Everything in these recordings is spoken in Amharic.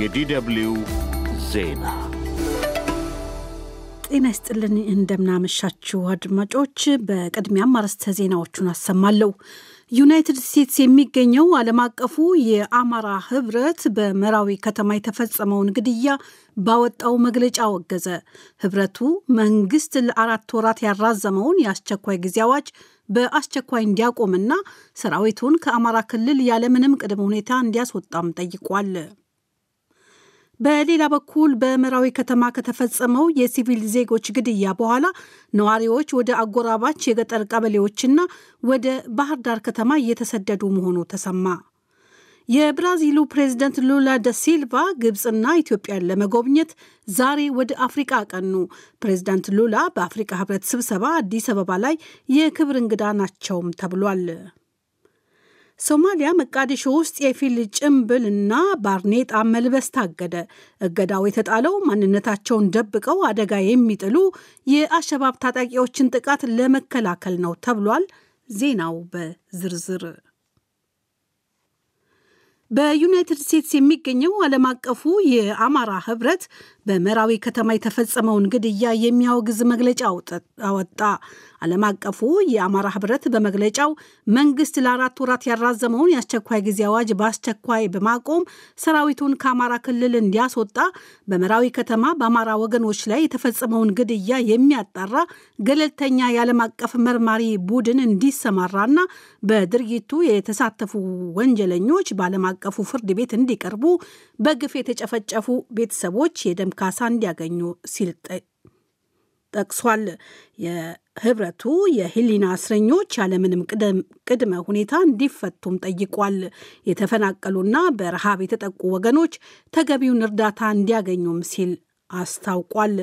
የዲደብሊው ዜና ጤና ይስጥልን። እንደምናመሻችሁ አድማጮች፣ በቅድሚያም አርዕስተ ዜናዎቹን አሰማለሁ። ዩናይትድ ስቴትስ የሚገኘው ዓለም አቀፉ የአማራ ህብረት በመራዊ ከተማ የተፈጸመውን ግድያ ባወጣው መግለጫ አወገዘ። ህብረቱ መንግስት ለአራት ወራት ያራዘመውን የአስቸኳይ ጊዜ አዋጅ በአስቸኳይ እንዲያቆምና ሰራዊቱን ከአማራ ክልል ያለምንም ቅድመ ሁኔታ እንዲያስወጣም ጠይቋል። በሌላ በኩል በመራዊ ከተማ ከተፈጸመው የሲቪል ዜጎች ግድያ በኋላ ነዋሪዎች ወደ አጎራባች የገጠር ቀበሌዎችና ወደ ባህር ዳር ከተማ እየተሰደዱ መሆኑ ተሰማ። የብራዚሉ ፕሬዝደንት ሉላ ደ ሲልቫ ግብፅና ኢትዮጵያን ለመጎብኘት ዛሬ ወደ አፍሪቃ አቀኑ። ፕሬዝዳንት ሉላ በአፍሪቃ ህብረት ስብሰባ አዲስ አበባ ላይ የክብር እንግዳ ናቸውም ተብሏል። ሶማሊያ መቃዲሾ ውስጥ የፊል ጭምብል እና ባርኔጣ መልበስ ታገደ። እገዳው የተጣለው ማንነታቸውን ደብቀው አደጋ የሚጥሉ የአሸባብ ታጣቂዎችን ጥቃት ለመከላከል ነው ተብሏል። ዜናው በዝርዝር በዩናይትድ ስቴትስ የሚገኘው ዓለም አቀፉ የአማራ ህብረት በመራዊ ከተማ የተፈጸመውን ግድያ የሚያወግዝ መግለጫ አወጣ። ዓለም አቀፉ የአማራ ህብረት በመግለጫው መንግስት ለአራት ወራት ያራዘመውን የአስቸኳይ ጊዜ አዋጅ በአስቸኳይ በማቆም ሰራዊቱን ከአማራ ክልል እንዲያስወጣ፣ በመራዊ ከተማ በአማራ ወገኖች ላይ የተፈጸመውን ግድያ የሚያጣራ ገለልተኛ የዓለም አቀፍ መርማሪ ቡድን እንዲሰማራና በድርጊቱ የተሳተፉ ወንጀለኞች በዓለም አቀፉ ፍርድ ቤት እንዲቀርቡ፣ በግፍ የተጨፈጨፉ ቤተሰቦች የደም ካሳ እንዲያገኙ ሲል ጠቅሷል። የህብረቱ የህሊና እስረኞች ያለምንም ቅድመ ሁኔታ እንዲፈቱም ጠይቋል። የተፈናቀሉና በረሃብ የተጠቁ ወገኖች ተገቢውን እርዳታ እንዲያገኙም ሲል አስታውቋል።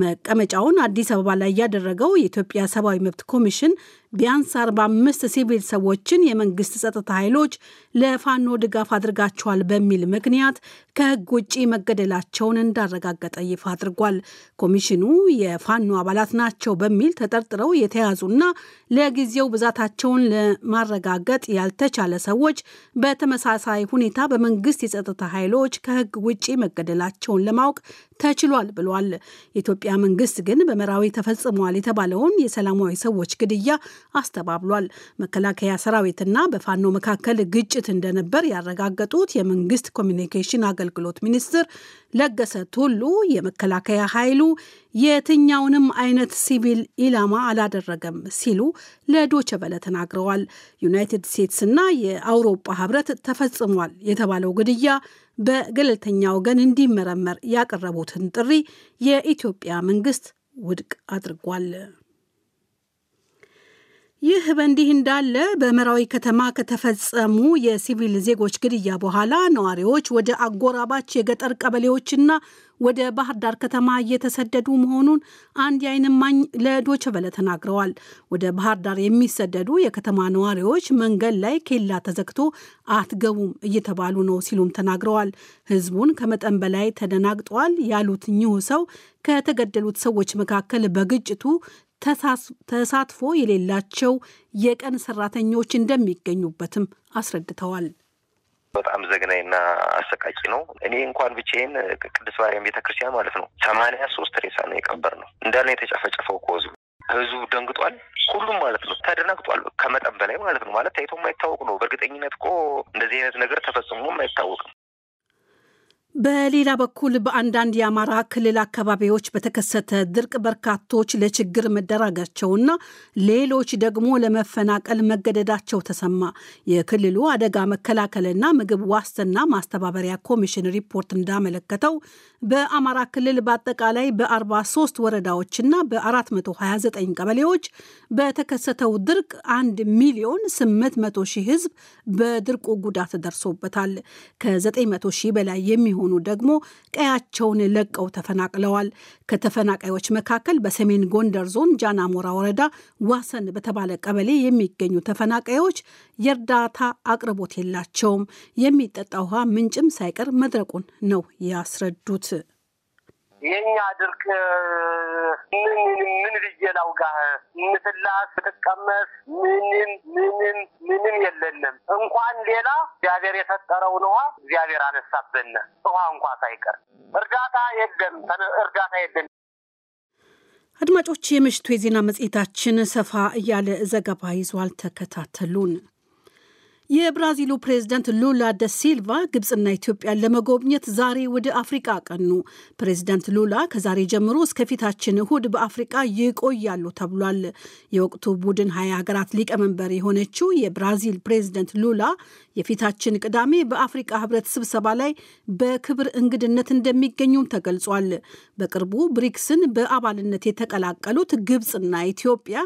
መቀመጫውን አዲስ አበባ ላይ ያደረገው የኢትዮጵያ ሰብአዊ መብት ኮሚሽን ቢያንስ 45 ሲቪል ሰዎችን የመንግስት ጸጥታ ኃይሎች ለፋኖ ድጋፍ አድርጋቸዋል በሚል ምክንያት ከህግ ውጭ መገደላቸውን እንዳረጋገጠ ይፋ አድርጓል። ኮሚሽኑ የፋኖ አባላት ናቸው በሚል ተጠርጥረው የተያዙና ለጊዜው ብዛታቸውን ለማረጋገጥ ያልተቻለ ሰዎች በተመሳሳይ ሁኔታ በመንግስት የጸጥታ ኃይሎች ከህግ ውጭ መገደላቸውን ለማወቅ ተችሏል ብሏል። የኢትዮጵያ መንግስት ግን በመራዊ ተፈጽሟል የተባለውን የሰላማዊ ሰዎች ግድያ አስተባብሏል። መከላከያ ሰራዊትና በፋኖ መካከል ግጭት እንደነበር ያረጋገጡት የመንግስት ኮሚኒኬሽን አገልግሎት ሚኒስትር ለገሰ ቱሉ የመከላከያ ኃይሉ የትኛውንም አይነት ሲቪል ኢላማ አላደረገም ሲሉ ለዶቸ በለ ተናግረዋል። ዩናይትድ ስቴትስና የአውሮፓ ህብረት ተፈጽሟል የተባለው ግድያ በገለልተኛ ወገን እንዲመረመር ያቀረቡትን ጥሪ የኢትዮጵያ መንግስት ውድቅ አድርጓል። ይህ በእንዲህ እንዳለ በመራዊ ከተማ ከተፈጸሙ የሲቪል ዜጎች ግድያ በኋላ ነዋሪዎች ወደ አጎራባች የገጠር ቀበሌዎችና ወደ ባህር ዳር ከተማ እየተሰደዱ መሆኑን አንድ የዓይን እማኝ ለዶይቼ ተናግረዋል። ወደ ባህር ዳር የሚሰደዱ የከተማ ነዋሪዎች መንገድ ላይ ኬላ ተዘግቶ አትገቡም እየተባሉ ነው ሲሉም ተናግረዋል። ህዝቡን ከመጠን በላይ ተደናግጧል ያሉት እኚሁ ሰው ከተገደሉት ሰዎች መካከል በግጭቱ ተሳትፎ የሌላቸው የቀን ሰራተኞች እንደሚገኙበትም አስረድተዋል። በጣም ዘግናኝና አሰቃቂ ነው። እኔ እንኳን ብቻዬን ቅድስት ማርያም ቤተክርስቲያን ማለት ነው ሰማንያ ሶስት ሬሳ ነው የቀበር ነው እንዳለ የተጨፈጨፈው እኮ ህዝቡ ህዝቡ ደንግጧል። ሁሉም ማለት ነው ተደናግጧል። ከመጠን በላይ ማለት ነው ማለት ታይቶ የማይታወቅ ነው። በእርግጠኝነት እኮ እንደዚህ አይነት ነገር ተፈጽሞም አይታወቅም። በሌላ በኩል በአንዳንድ የአማራ ክልል አካባቢዎች በተከሰተ ድርቅ በርካቶች ለችግር መደራጋቸውና ሌሎች ደግሞ ለመፈናቀል መገደዳቸው ተሰማ። የክልሉ አደጋ መከላከልና ምግብ ዋስትና ማስተባበሪያ ኮሚሽን ሪፖርት እንዳመለከተው በአማራ ክልል በአጠቃላይ በ43 ወረዳዎችና በ429 ቀበሌዎች በተከሰተው ድርቅ 1 ሚሊዮን 800 ሺህ ህዝብ በድርቁ ጉዳት ደርሶበታል። ከ900 ሺህ በላይ የሚሆኑ ደግሞ ቀያቸውን ለቀው ተፈናቅለዋል። ከተፈናቃዮች መካከል በሰሜን ጎንደር ዞን ጃናሞራ ወረዳ ዋሰን በተባለ ቀበሌ የሚገኙ ተፈናቃዮች የእርዳታ አቅርቦት የላቸውም። የሚጠጣ ውሃ ምንጭም ሳይቀር መድረቁን ነው ያስረዱት። የኛ ድርቅ ምን ምን ብዬ ላውጋህ? ምትላስ ምትቀመስ ምንም ምንም ምንም የለንም። እንኳን ሌላ እግዚአብሔር የፈጠረውን ውሃ እግዚአብሔር አነሳብን። ውሃ እንኳ ሳይቀር እርዳታ የለም፣ እርዳታ የለም። አድማጮች፣ የምሽቱ የዜና መጽሔታችን ሰፋ እያለ ዘገባ ይዟል። ተከታተሉን። የብራዚሉ ፕሬዝዳንት ሉላ ደ ሲልቫ ግብፅና ኢትዮጵያን ለመጎብኘት ዛሬ ወደ አፍሪቃ ቀኑ። ፕሬዝዳንት ሉላ ከዛሬ ጀምሮ እስከፊታችን እሁድ በአፍሪቃ ይቆያሉ ተብሏል። የወቅቱ ቡድን ሀያ ሀገራት ሊቀመንበር የሆነችው የብራዚል ፕሬዝዳንት ሉላ የፊታችን ቅዳሜ በአፍሪቃ ህብረት ስብሰባ ላይ በክብር እንግድነት እንደሚገኙም ተገልጿል። በቅርቡ ብሪክስን በአባልነት የተቀላቀሉት ግብፅና ኢትዮጵያ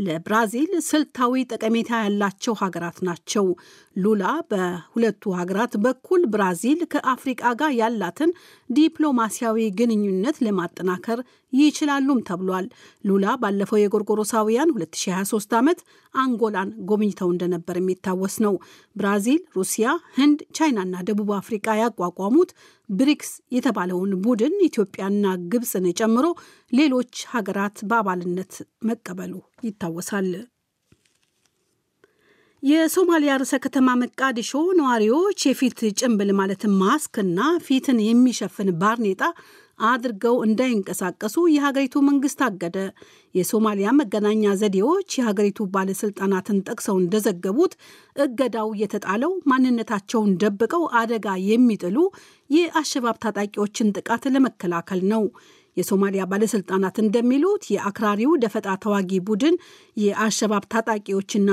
ለብራዚል ስልታዊ ጠቀሜታ ያላቸው ሀገራት ናቸው። ሉላ በሁለቱ ሀገራት በኩል ብራዚል ከአፍሪቃ ጋር ያላትን ዲፕሎማሲያዊ ግንኙነት ለማጠናከር ይችላሉም ተብሏል። ሉላ ባለፈው የጎርጎሮሳውያን 2023 ዓመት አንጎላን ጎብኝተው እንደነበር የሚታወስ ነው። ብራዚል፣ ሩሲያ፣ ህንድ፣ ቻይናና ደቡብ አፍሪቃ ያቋቋሙት ብሪክስ የተባለውን ቡድን ኢትዮጵያና ግብፅን ጨምሮ ሌሎች ሀገራት በአባልነት መቀበሉ ይታወሳል። የሶማሊያ ርዕሰ ከተማ መቃዲሾ ነዋሪዎች የፊት ጭንብል ማለትም ማስክና ፊትን የሚሸፍን ባርኔጣ አድርገው እንዳይንቀሳቀሱ የሀገሪቱ መንግስት አገደ። የሶማሊያ መገናኛ ዘዴዎች የሀገሪቱ ባለስልጣናትን ጠቅሰው እንደዘገቡት እገዳው የተጣለው ማንነታቸውን ደብቀው አደጋ የሚጥሉ የአሸባብ ታጣቂዎችን ጥቃት ለመከላከል ነው። የሶማሊያ ባለስልጣናት እንደሚሉት የአክራሪው ደፈጣ ተዋጊ ቡድን የአሸባብ ታጣቂዎችና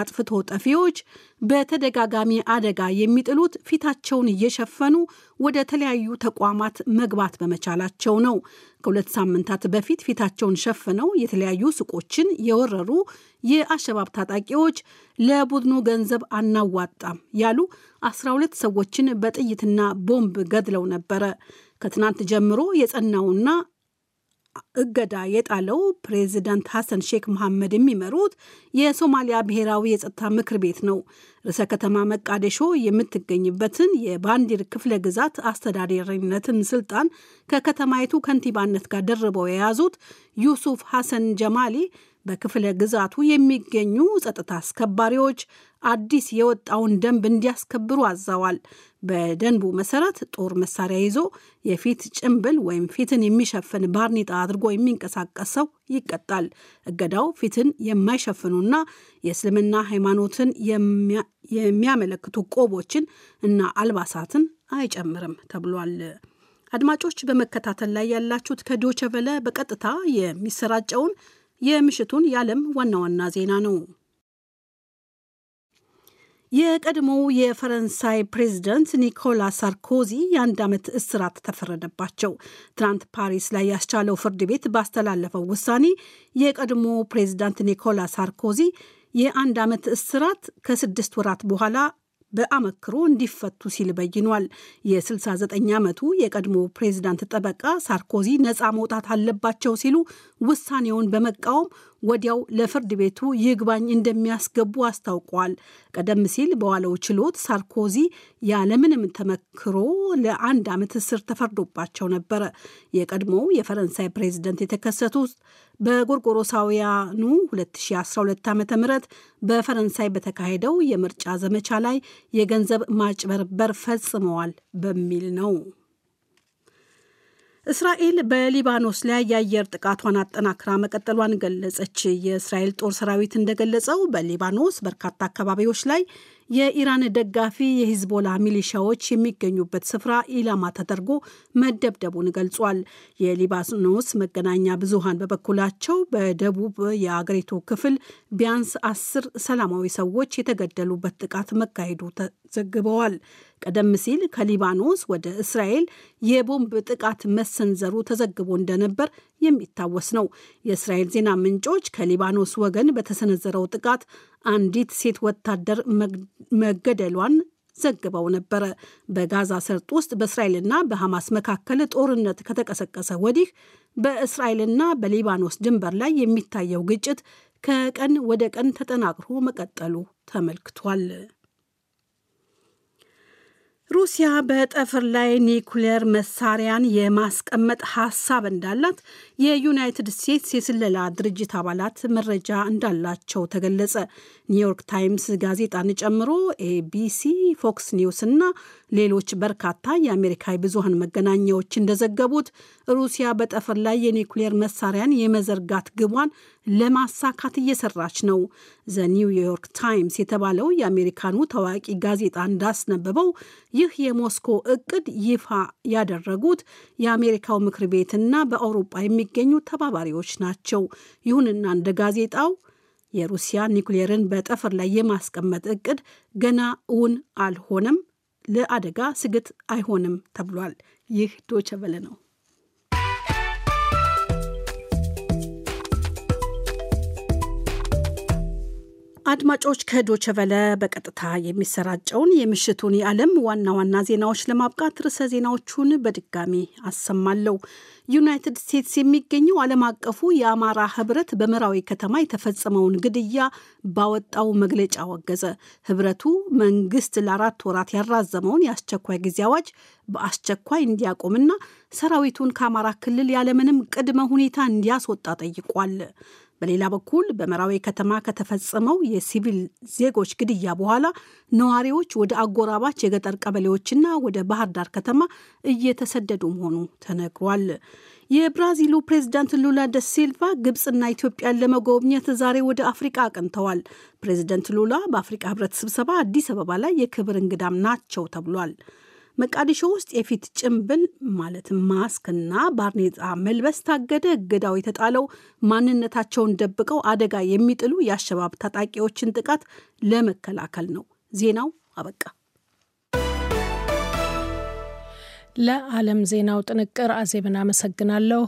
አጥፍቶ ጠፊዎች በተደጋጋሚ አደጋ የሚጥሉት ፊታቸውን እየሸፈኑ ወደ ተለያዩ ተቋማት መግባት በመቻላቸው ነው። ከሁለት ሳምንታት በፊት ፊታቸውን ሸፍነው የተለያዩ ሱቆችን የወረሩ የአሸባብ ታጣቂዎች ለቡድኑ ገንዘብ አናዋጣም ያሉ 12 ሰዎችን በጥይትና ቦምብ ገድለው ነበረ። ከትናንት ጀምሮ የጸናውና እገዳ የጣለው ፕሬዚዳንት ሐሰን ሼክ መሐመድ የሚመሩት የሶማሊያ ብሔራዊ የጸጥታ ምክር ቤት ነው። ርዕሰ ከተማ መቃደሾ የምትገኝበትን የባንዲር ክፍለ ግዛት አስተዳዳሪነትን ስልጣን ከከተማይቱ ከንቲባነት ጋር ደርበው የያዙት ዩሱፍ ሐሰን ጀማሊ በክፍለ ግዛቱ የሚገኙ ጸጥታ አስከባሪዎች አዲስ የወጣውን ደንብ እንዲያስከብሩ አዘዋል። በደንቡ መሰረት ጦር መሳሪያ ይዞ የፊት ጭንብል ወይም ፊትን የሚሸፍን ባርኔጣ አድርጎ የሚንቀሳቀስ ሰው ይቀጣል። እገዳው ፊትን የማይሸፍኑና የእስልምና ሃይማኖትን የሚያመለክቱ ቆቦችን እና አልባሳትን አይጨምርም ተብሏል። አድማጮች በመከታተል ላይ ያላችሁት ከዶቸ በቀጥታ የሚሰራጨውን የምሽቱን የዓለም ዋና ዋና ዜና ነው። የቀድሞው የፈረንሳይ ፕሬዚደንት ኒኮላስ ሳርኮዚ የአንድ ዓመት እስራት ተፈረደባቸው። ትናንት ፓሪስ ላይ ያስቻለው ፍርድ ቤት ባስተላለፈው ውሳኔ የቀድሞ ፕሬዚዳንት ኒኮላስ ሳርኮዚ የአንድ ዓመት እስራት ከስድስት ወራት በኋላ በአመክሮ እንዲፈቱ ሲል በይኗል። የ69 ዓመቱ የቀድሞ ፕሬዚዳንት ጠበቃ ሳርኮዚ ነፃ መውጣት አለባቸው ሲሉ ውሳኔውን በመቃወም ወዲያው ለፍርድ ቤቱ ይግባኝ እንደሚያስገቡ አስታውቋል። ቀደም ሲል በዋለው ችሎት ሳርኮዚ ያለምንም ተመክሮ ለአንድ ዓመት እስር ተፈርዶባቸው ነበረ። የቀድሞው የፈረንሳይ ፕሬዚደንት የተከሰቱት በጎርጎሮሳውያኑ 2012 ዓ ም በፈረንሳይ በተካሄደው የምርጫ ዘመቻ ላይ የገንዘብ ማጭበርበር ፈጽመዋል በሚል ነው። እስራኤል በሊባኖስ ላይ የአየር ጥቃቷን አጠናክራ መቀጠሏን ገለጸች። የእስራኤል ጦር ሰራዊት እንደገለጸው በሊባኖስ በርካታ አካባቢዎች ላይ የኢራን ደጋፊ የሂዝቦላ ሚሊሻዎች የሚገኙበት ስፍራ ኢላማ ተደርጎ መደብደቡን ገልጿል። የሊባኖስ መገናኛ ብዙሃን በበኩላቸው በደቡብ የአገሪቱ ክፍል ቢያንስ አስር ሰላማዊ ሰዎች የተገደሉበት ጥቃት መካሄዱ ተዘግበዋል። ቀደም ሲል ከሊባኖስ ወደ እስራኤል የቦምብ ጥቃት መሰንዘሩ ተዘግቦ እንደነበር የሚታወስ ነው። የእስራኤል ዜና ምንጮች ከሊባኖስ ወገን በተሰነዘረው ጥቃት አንዲት ሴት ወታደር መገደሏን ዘግበው ነበረ። በጋዛ ሰርጥ ውስጥ በእስራኤልና በሐማስ መካከል ጦርነት ከተቀሰቀሰ ወዲህ በእስራኤልና በሊባኖስ ድንበር ላይ የሚታየው ግጭት ከቀን ወደ ቀን ተጠናክሮ መቀጠሉ ተመልክቷል። ሩሲያ በጠፈር ላይ ኒኩሌር መሳሪያን የማስቀመጥ ሀሳብ እንዳላት የዩናይትድ ስቴትስ የስለላ ድርጅት አባላት መረጃ እንዳላቸው ተገለጸ። ኒውዮርክ ታይምስ ጋዜጣን ጨምሮ ኤቢሲ፣ ፎክስ ኒውስ እና ሌሎች በርካታ የአሜሪካ ብዙሃን መገናኛዎች እንደዘገቡት ሩሲያ በጠፈር ላይ የኒኩሌር መሳሪያን የመዘርጋት ግቧን ለማሳካት እየሰራች ነው። ዘ ኒውዮርክ ታይምስ የተባለው የአሜሪካኑ ታዋቂ ጋዜጣ እንዳስነበበው ይህ የሞስኮ እቅድ ይፋ ያደረጉት የአሜሪካው ምክር ቤትና በአውሮፓ የሚገኙ ተባባሪዎች ናቸው። ይሁንና እንደ ጋዜጣው የሩሲያ ኒውክሌርን በጠፈር ላይ የማስቀመጥ እቅድ ገና እውን አልሆነም፣ ለአደጋ ስግት አይሆንም ተብሏል። ይህ ዶቸ በለ ነው። አድማጮች ከዶቸ ቨለ በቀጥታ የሚሰራጨውን የምሽቱን የዓለም ዋና ዋና ዜናዎች ለማብቃት ርዕሰ ዜናዎቹን በድጋሚ አሰማለሁ። ዩናይትድ ስቴትስ የሚገኘው ዓለም አቀፉ የአማራ ህብረት በመራዊ ከተማ የተፈጸመውን ግድያ ባወጣው መግለጫ ወገዘ። ህብረቱ መንግስት ለአራት ወራት ያራዘመውን የአስቸኳይ ጊዜ አዋጅ በአስቸኳይ እንዲያቆምና ሰራዊቱን ከአማራ ክልል ያለምንም ቅድመ ሁኔታ እንዲያስወጣ ጠይቋል። በሌላ በኩል በመራዊ ከተማ ከተፈጸመው የሲቪል ዜጎች ግድያ በኋላ ነዋሪዎች ወደ አጎራባች የገጠር ቀበሌዎችና ወደ ባህር ዳር ከተማ እየተሰደዱ መሆኑ ተነግሯል። የብራዚሉ ፕሬዝዳንት ሉላ ደ ሲልቫ ግብፅና ኢትዮጵያን ለመጎብኘት ዛሬ ወደ አፍሪቃ አቅንተዋል። ፕሬዝደንት ሉላ በአፍሪቃ ህብረት ስብሰባ አዲስ አበባ ላይ የክብር እንግዳም ናቸው ተብሏል። መቃዲሾ ውስጥ የፊት ጭንብል ማለት ማስክና ባርኔጣ መልበስ ታገደ። እገዳው የተጣለው ማንነታቸውን ደብቀው አደጋ የሚጥሉ የአሸባብ ታጣቂዎችን ጥቃት ለመከላከል ነው። ዜናው አበቃ። ለዓለም ዜናው ጥንቅር አዜብን አመሰግናለሁ።